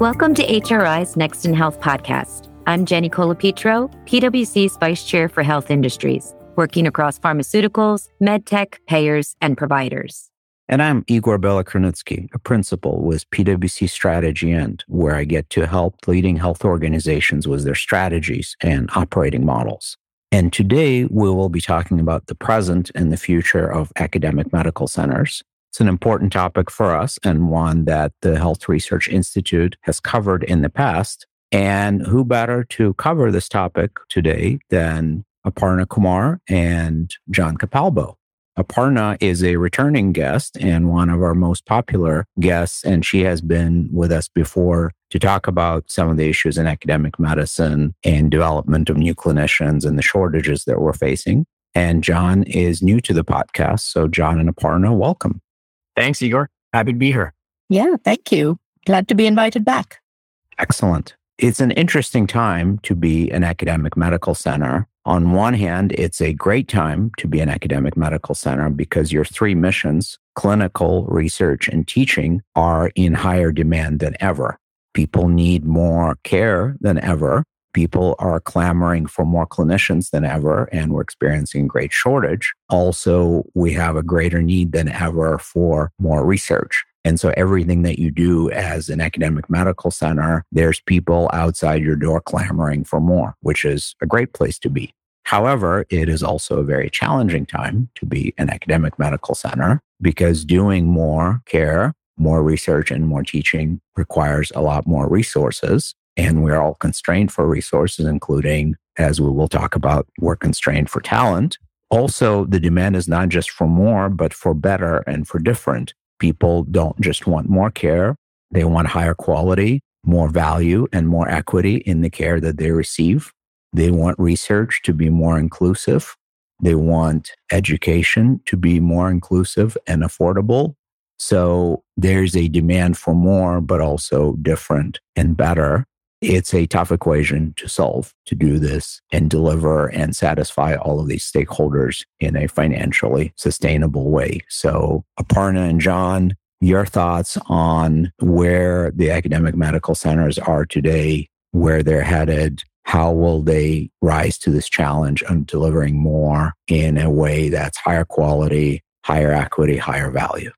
Welcome to HRI's Next in Health podcast. I'm Jenny Colapetro, PwC's Vice Chair for Health Industries, working across pharmaceuticals, medtech, payers, and providers. And I'm Igor Belokrinitsky, a principal with PwC Strategy&, where I get to help leading health organizations with their strategies and operating models. And today we will be talking about the present and the future of academic medical centers. It's an important topic for us and one that the Health Research Institute has covered in the past. And who better to cover this topic today than Aparna Kumar and John Capalbo? Aparna is a returning guest and one of our most popular guests, and she has been with us before to talk about some of the issues in academic medicine and development of new clinicians and the shortages that we're facing. And John is new to the podcast. So, John and Aparna, welcome. Thanks, Igor. Happy to be here. Yeah, thank you. Glad to be invited back. Excellent. It's an interesting time to be an academic medical center on one hand, it's a great time to be an academic medical center because your three missions, clinical, research, and teaching, are in higher demand than ever. People need more care than ever. People are clamoring for more clinicians than ever, and we're experiencing great shortage. Also, we have a greater need than ever for more research. And so everything that you do as an academic medical center, there's people outside your door clamoring for more, which is a great place to be. However, it is also a very challenging time to be an academic medical center because doing more care, more research, and more teaching requires a lot more resources. And we're all constrained for resources, including, as we will talk about, we're constrained for talent. Also, the demand is not just for more, but for better and for different people don't just want more care, they want higher quality, more value, and more equity in the care that they receive. They want research to be more inclusive. They want education to be more inclusive and affordable. So there's a demand for more, but also different and better. It's a tough equation to solve to do this and deliver and satisfy all of these stakeholders in a financially sustainable way. So, Aparna and John, your thoughts on where the academic medical centers are today, where they're headed, how will they rise to this challenge of delivering more in a way that's higher quality, higher equity, higher value?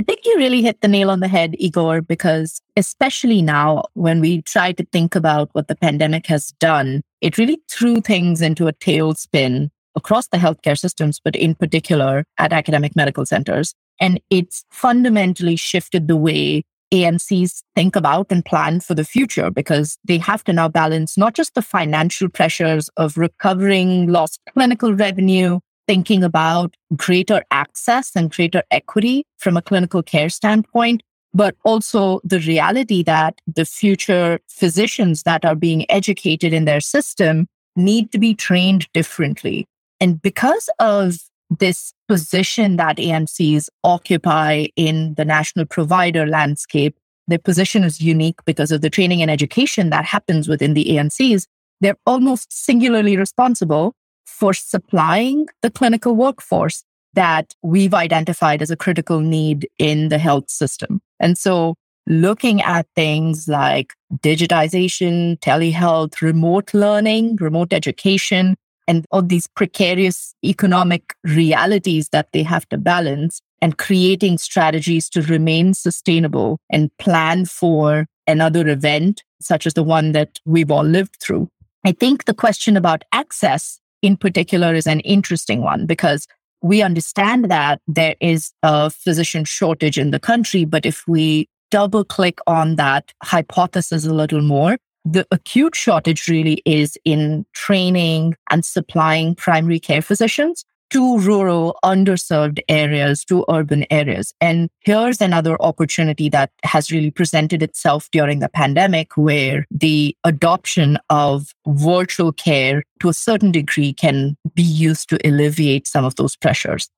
I think you really hit the nail on the head, Igor, because especially now when we try to think about what the pandemic has done, it really threw things into a tailspin across the healthcare systems, but in particular at academic medical centers. And it's fundamentally shifted the way AMCs think about and plan for the future because they have to now balance not just the financial pressures of recovering lost clinical revenue, thinking about greater access and greater equity from a clinical care standpoint, but also the reality that the future physicians that are being educated in their system need to be trained differently. And because of this position that AMCs occupy in the national provider landscape, their position is unique because of the training and education that happens within the AMCs. They're almost singularly responsible for supplying the clinical workforce that we've identified as a critical need in the health system. And so looking at things like digitization, telehealth, remote learning, remote education, and all these precarious economic realities that they have to balance and creating strategies to remain sustainable and plan for another event, such as the one that we've all lived through. I think the question about access in particular is an interesting one because we understand that there is a physician shortage in the country. But if we double click on that hypothesis a little more, the acute shortage really is in training and supplying primary care physicians to rural, underserved areas, to urban areas. And here's another opportunity that has really presented itself during the pandemic where the adoption of virtual care to a certain degree can be used to alleviate some of those pressures.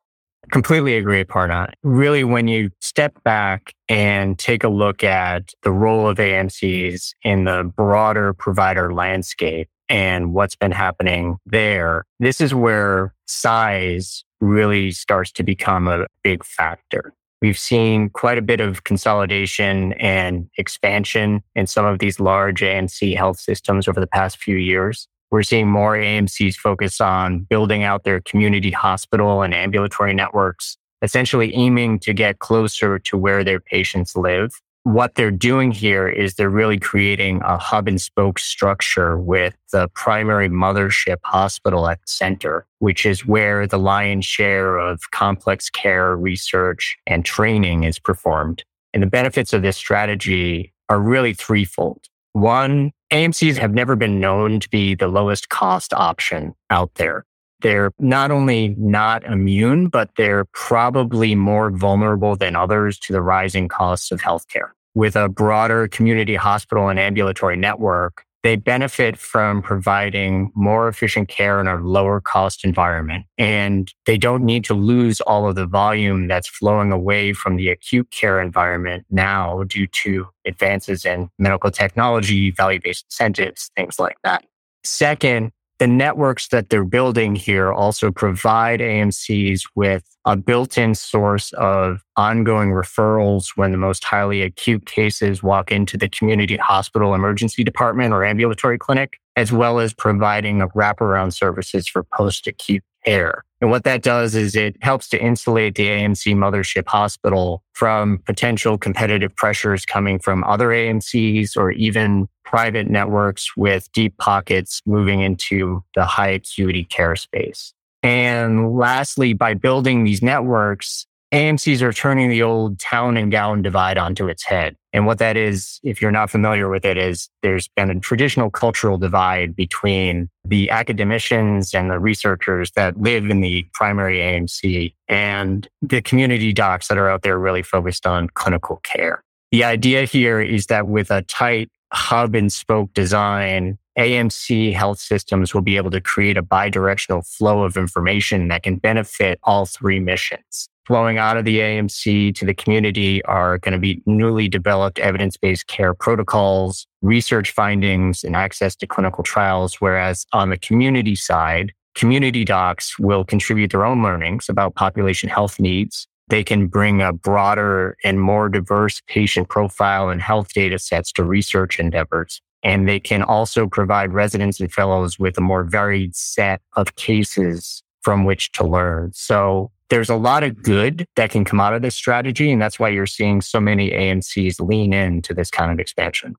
Completely agree, Parna. Really, when you step back and take a look at the role of AMCs in the broader provider landscape, and what's been happening there, this is where size really starts to become a big factor. We've seen quite a bit of consolidation and expansion in some of these large AMC health systems over the past few years. We're seeing more AMCs focus on building out their community hospital and ambulatory networks, essentially aiming to get closer to where their patients live what they're doing here is they're really creating a hub and spoke structure with the primary mothership hospital at the center, which is where the lion's share of complex care research and training is performed. And the benefits of this strategy are really threefold. One, AMCs have never been known to be the lowest cost option out there. They're not only not immune, but they're probably more vulnerable than others to the rising costs of healthcare. With a broader community hospital and ambulatory network, they benefit from providing more efficient care in a lower cost environment. And they don't need to lose all of the volume that's flowing away from the acute care environment now due to advances in medical technology, value based incentives, things like that. Second, the networks that they're building here also provide AMCs with a built in source of ongoing referrals when the most highly acute cases walk into the community hospital emergency department or ambulatory clinic, as well as providing wraparound services for post acute care. And what that does is it helps to insulate the AMC mothership hospital from potential competitive pressures coming from other AMCs or even private networks with deep pockets moving into the high acuity care space. And lastly, by building these networks, AMCs are turning the old town and gown divide onto its head. And what that is, if you're not familiar with it, is there's been a traditional cultural divide between the academicians and the researchers that live in the primary AMC and the community docs that are out there really focused on clinical care. The idea here is that with a tight hub and spoke design, AMC health systems will be able to create a bidirectional flow of information that can benefit all three missions. Flowing out of the AMC to the community are going to be newly developed evidence based care protocols, research findings, and access to clinical trials. Whereas on the community side, community docs will contribute their own learnings about population health needs. They can bring a broader and more diverse patient profile and health data sets to research endeavors. And they can also provide residents and fellows with a more varied set of cases from which to learn. So there's a lot of good that can come out of this strategy. And that's why you're seeing so many AMCs lean into this kind of expansion.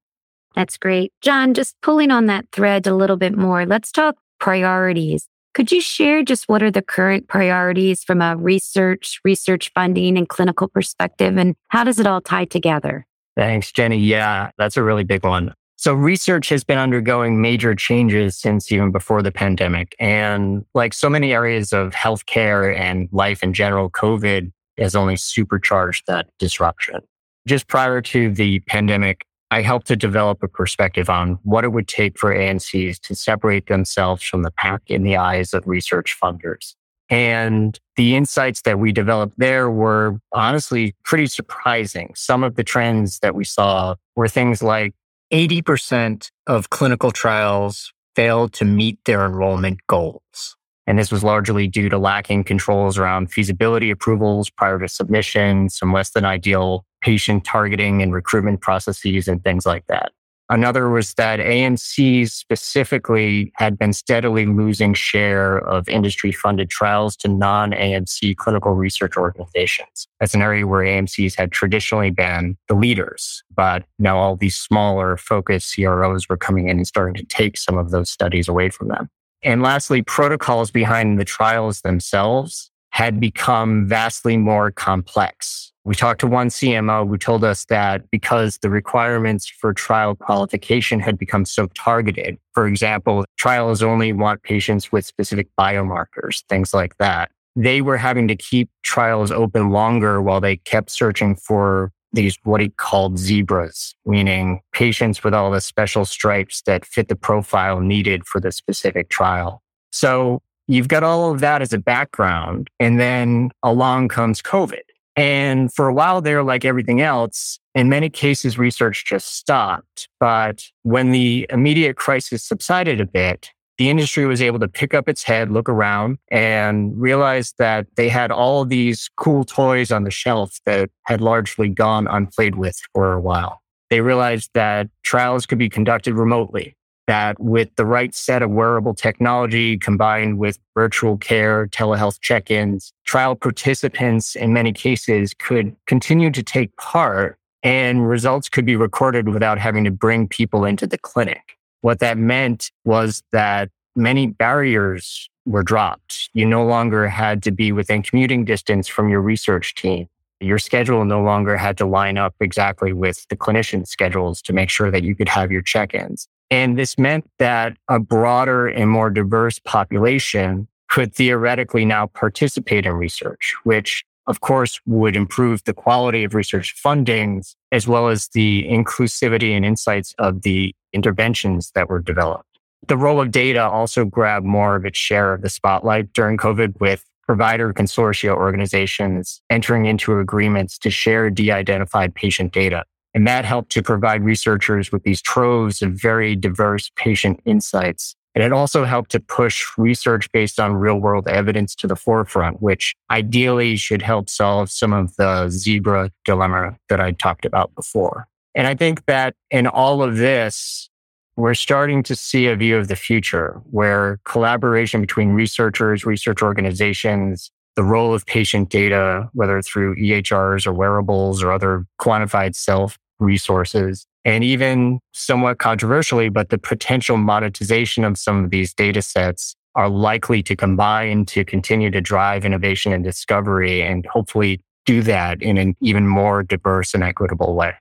That's great. John, just pulling on that thread a little bit more, let's talk priorities. Could you share just what are the current priorities from a research, research funding, and clinical perspective? And how does it all tie together? Thanks, Jenny. Yeah, that's a really big one. So research has been undergoing major changes since even before the pandemic. And like so many areas of healthcare and life in general, COVID has only supercharged that disruption. Just prior to the pandemic, I helped to develop a perspective on what it would take for AMCs to separate themselves from the pack in the eyes of research funders. And the insights that we developed there were honestly pretty surprising. Some of the trends that we saw were things like 80% of clinical trials failed to meet their enrollment goals. And this was largely due to lacking controls around feasibility approvals prior to submission, some less than ideal patient targeting and recruitment processes, and things like that. Another was that AMCs specifically had been steadily losing share of industry funded trials to non AMC clinical research organizations. That's an area where AMCs had traditionally been the leaders, but now all these smaller focused CROs were coming in and starting to take some of those studies away from them. And lastly, protocols behind the trials themselves had become vastly more complex. We talked to one CMO who told us that because the requirements for trial qualification had become so targeted, for example, trials only want patients with specific biomarkers, things like that. They were having to keep trials open longer while they kept searching for these what he called zebras, meaning patients with all the special stripes that fit the profile needed for the specific trial. So You've got all of that as a background. And then along comes COVID. And for a while there, like everything else, in many cases, research just stopped. But when the immediate crisis subsided a bit, the industry was able to pick up its head, look around, and realize that they had all these cool toys on the shelf that had largely gone unplayed with for a while. They realized that trials could be conducted remotely, that with the right set of wearable technology combined with virtual care, telehealth check ins, trial participants in many cases could continue to take part and results could be recorded without having to bring people into the clinic. What that meant was that many barriers were dropped. You no longer had to be within commuting distance from your research team. Your schedule no longer had to line up exactly with the clinician schedules to make sure that you could have your check ins. And this meant that a broader and more diverse population could theoretically now participate in research, which of course would improve the quality of research fundings as well as the inclusivity and insights of the interventions that were developed. The role of data also grabbed more of its share of the spotlight during COVID with provider consortia organizations entering into agreements to share de-identified patient data. And that helped to provide researchers with these troves of very diverse patient insights. And it also helped to push research based on real world evidence to the forefront, which ideally should help solve some of the zebra dilemma that I talked about before. And I think that in all of this, we're starting to see a view of the future where collaboration between researchers, research organizations, the role of patient data, whether through EHRs or wearables or other quantified self resources, and even somewhat controversially, but the potential monetization of some of these data sets are likely to combine to continue to drive innovation and discovery and hopefully do that in an even more diverse and equitable way.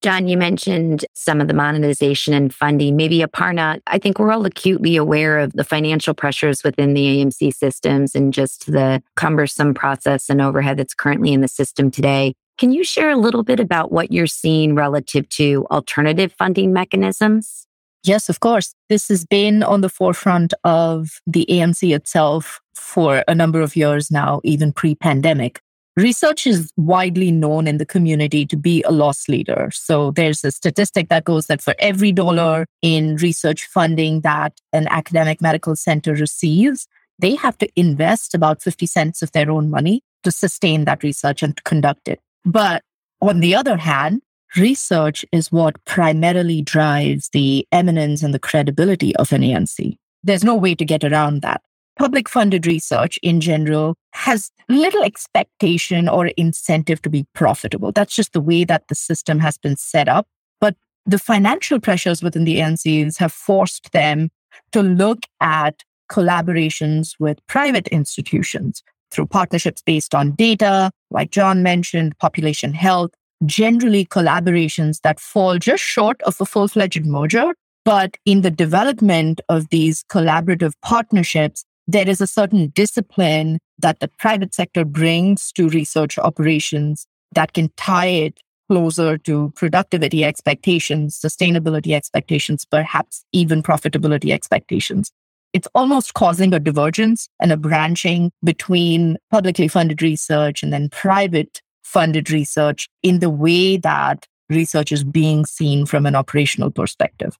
John, you mentioned some of the monetization and funding. Maybe Aparna, I think we're all acutely aware of the financial pressures within the AMC systems and just the cumbersome process and overhead that's currently in the system today. Can you share a little bit about what you're seeing relative to alternative funding mechanisms? Yes, of course. This has been on the forefront of the AMC itself for a number of years now, even pre pandemic. Research is widely known in the community to be a loss leader. So there's a statistic that goes that for every dollar in research funding that an academic medical center receives, they have to invest about 50 cents of their own money to sustain that research and conduct it. But on the other hand, research is what primarily drives the eminence and the credibility of an AMC. There's no way to get around that public funded research in general has little expectation or incentive to be profitable. That's just the way that the system has been set up. But the financial pressures within the AMCs have forced them to look at collaborations with private institutions through partnerships based on data, like John mentioned, population health, generally collaborations that fall just short of a full fledged merger. But in the development of these collaborative partnerships, there is a certain discipline that the private sector brings to research operations that can tie it closer to productivity expectations, sustainability expectations, perhaps even profitability expectations. It's almost causing a divergence and a branching between publicly funded research and then private funded research in the way that research is being seen from an operational perspective.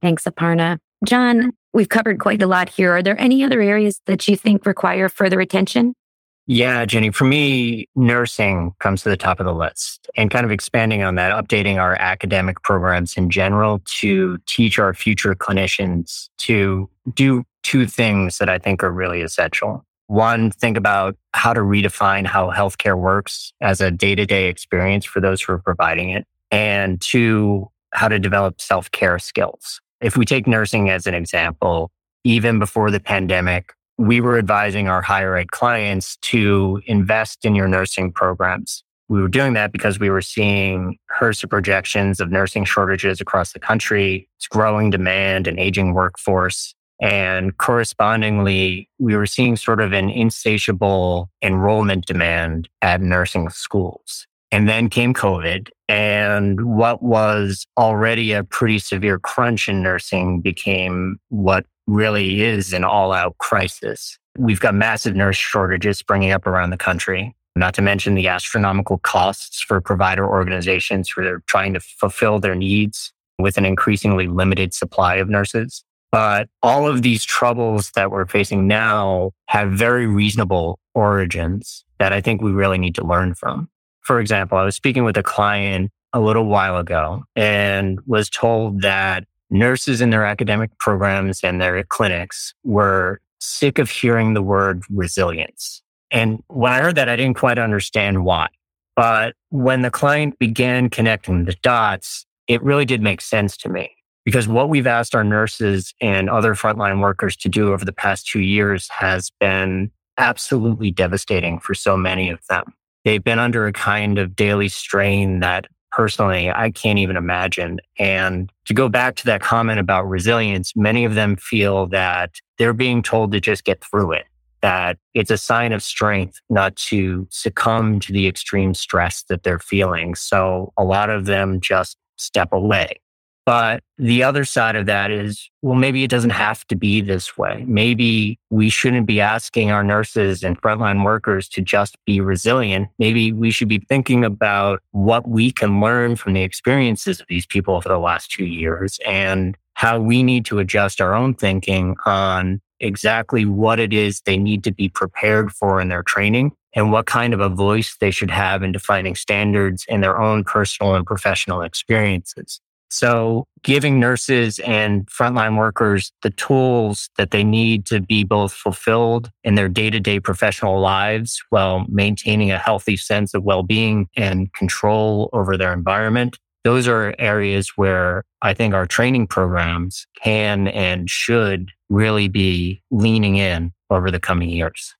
Thanks, Aparna. John, we've covered quite a lot here. Are there any other areas that you think require further attention? Yeah, Jenny, for me, nursing comes to the top of the list and kind of expanding on that, updating our academic programs in general to teach our future clinicians to do two things that I think are really essential. One, think about how to redefine how healthcare works as a day to day experience for those who are providing it. And two, how to develop self care skills. If we take nursing as an example, even before the pandemic, we were advising our higher ed clients to invest in your nursing programs. We were doing that because we were seeing HRSA projections of nursing shortages across the country, it's growing demand and aging workforce. And correspondingly, we were seeing sort of an insatiable enrollment demand at nursing schools. And then came COVID and what was already a pretty severe crunch in nursing became what really is an all out crisis. We've got massive nurse shortages springing up around the country, not to mention the astronomical costs for provider organizations who are trying to fulfill their needs with an increasingly limited supply of nurses. But all of these troubles that we're facing now have very reasonable origins that I think we really need to learn from. For example, I was speaking with a client a little while ago and was told that nurses in their academic programs and their clinics were sick of hearing the word resilience. And when I heard that, I didn't quite understand why. But when the client began connecting the dots, it really did make sense to me because what we've asked our nurses and other frontline workers to do over the past two years has been absolutely devastating for so many of them. They've been under a kind of daily strain that personally I can't even imagine. And to go back to that comment about resilience, many of them feel that they're being told to just get through it, that it's a sign of strength not to succumb to the extreme stress that they're feeling. So a lot of them just step away. But the other side of that is, well, maybe it doesn't have to be this way. Maybe we shouldn't be asking our nurses and frontline workers to just be resilient. Maybe we should be thinking about what we can learn from the experiences of these people for the last two years and how we need to adjust our own thinking on exactly what it is they need to be prepared for in their training and what kind of a voice they should have in defining standards in their own personal and professional experiences. So giving nurses and frontline workers the tools that they need to be both fulfilled in their day to day professional lives while maintaining a healthy sense of well being and control over their environment. Those are areas where I think our training programs can and should really be leaning in over the coming years.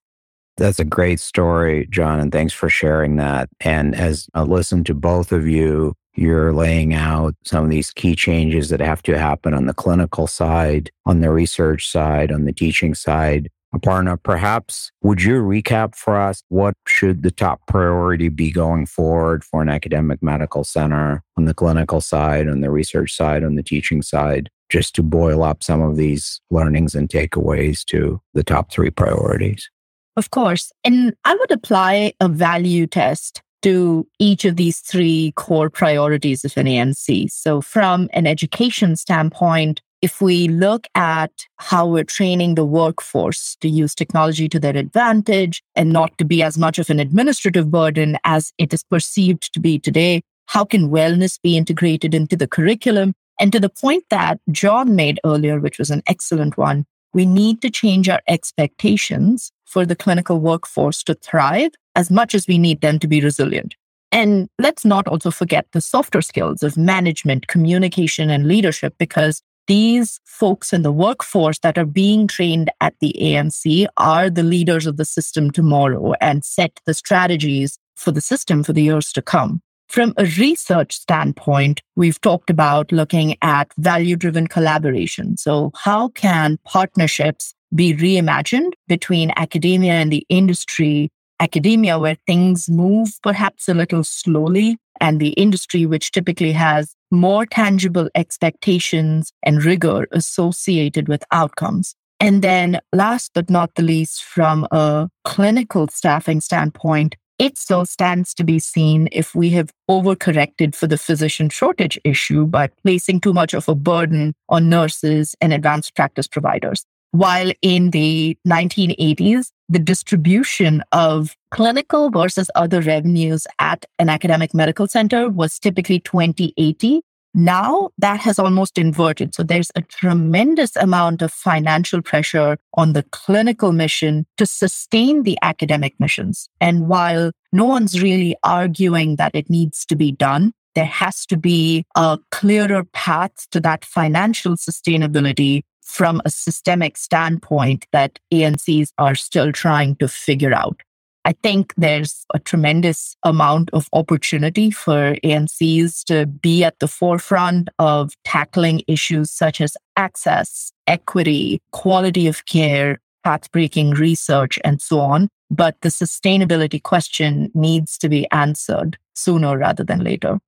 That's a great story, John, and thanks for sharing that. And as I listen to both of you, you're laying out some of these key changes that have to happen on the clinical side, on the research side, on the teaching side. Aparna, perhaps would you recap for us what should the top priority be going forward for an academic medical center on the clinical side, on the research side, on the teaching side, just to boil up some of these learnings and takeaways to the top three priorities? Of course. And I would apply a value test to each of these three core priorities of an AMC. So, from an education standpoint, if we look at how we're training the workforce to use technology to their advantage and not to be as much of an administrative burden as it is perceived to be today, how can wellness be integrated into the curriculum? And to the point that John made earlier, which was an excellent one, we need to change our expectations for the clinical workforce to thrive as much as we need them to be resilient. And let's not also forget the softer skills of management, communication, and leadership, because these folks in the workforce that are being trained at the AMC are the leaders of the system tomorrow and set the strategies for the system for the years to come. From a research standpoint, we've talked about looking at value driven collaboration. So, how can partnerships be reimagined between academia and the industry academia where things move perhaps a little slowly and the industry which typically has more tangible expectations and rigor associated with outcomes. And then last but not the least, from a clinical staffing standpoint, it still stands to be seen if we have overcorrected for the physician shortage issue by placing too much of a burden on nurses and advanced practice providers. While in the 1980s, the distribution of clinical versus other revenues at an academic medical center was typically 2080. Now that has almost inverted. So there's a tremendous amount of financial pressure on the clinical mission to sustain the academic missions. And while no one's really arguing that it needs to be done, there has to be a clearer path to that financial sustainability from a systemic standpoint that AMCs are still trying to figure out. I think there's a tremendous amount of opportunity for AMCs to be at the forefront of tackling issues such as access, equity, quality of care, pathbreaking research, and so on. But the sustainability question needs to be answered sooner rather than later.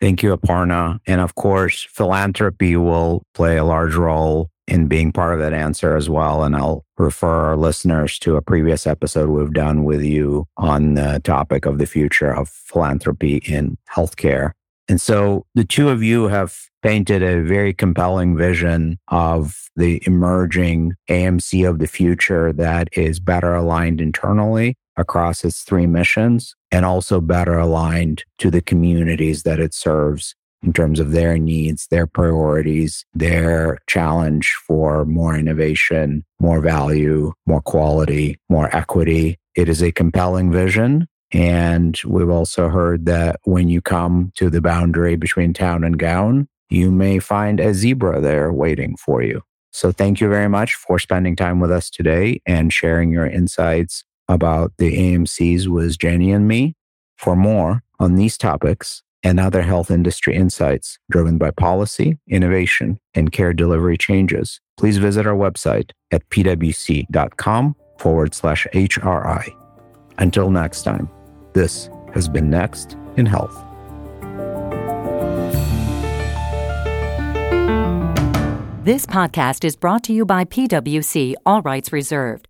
Thank you, Aparna. And of course, philanthropy will play a large role in being part of that answer as well. And I'll refer our listeners to a previous episode we've done with you on the topic of the future of philanthropy in healthcare. And so the two of you have painted a very compelling vision of the emerging AMC of the future that is better aligned internally across its three missions and also better aligned to the communities that it serves in terms of their needs, their priorities, their challenge for more innovation, more value, more quality, more equity. It is a compelling vision. And we've also heard that when you come to the boundary between town and gown, you may find a zebra there waiting for you. So thank you very much for spending time with us today and sharing your insights about the AMCs with Jenny and me. For more on these topics, and other health industry insights driven by policy, innovation, and care delivery changes, please visit our website at pwc.com forward slash HRI. Until next time, this has been Next in Health. This podcast is brought to you by PwC, all rights reserved.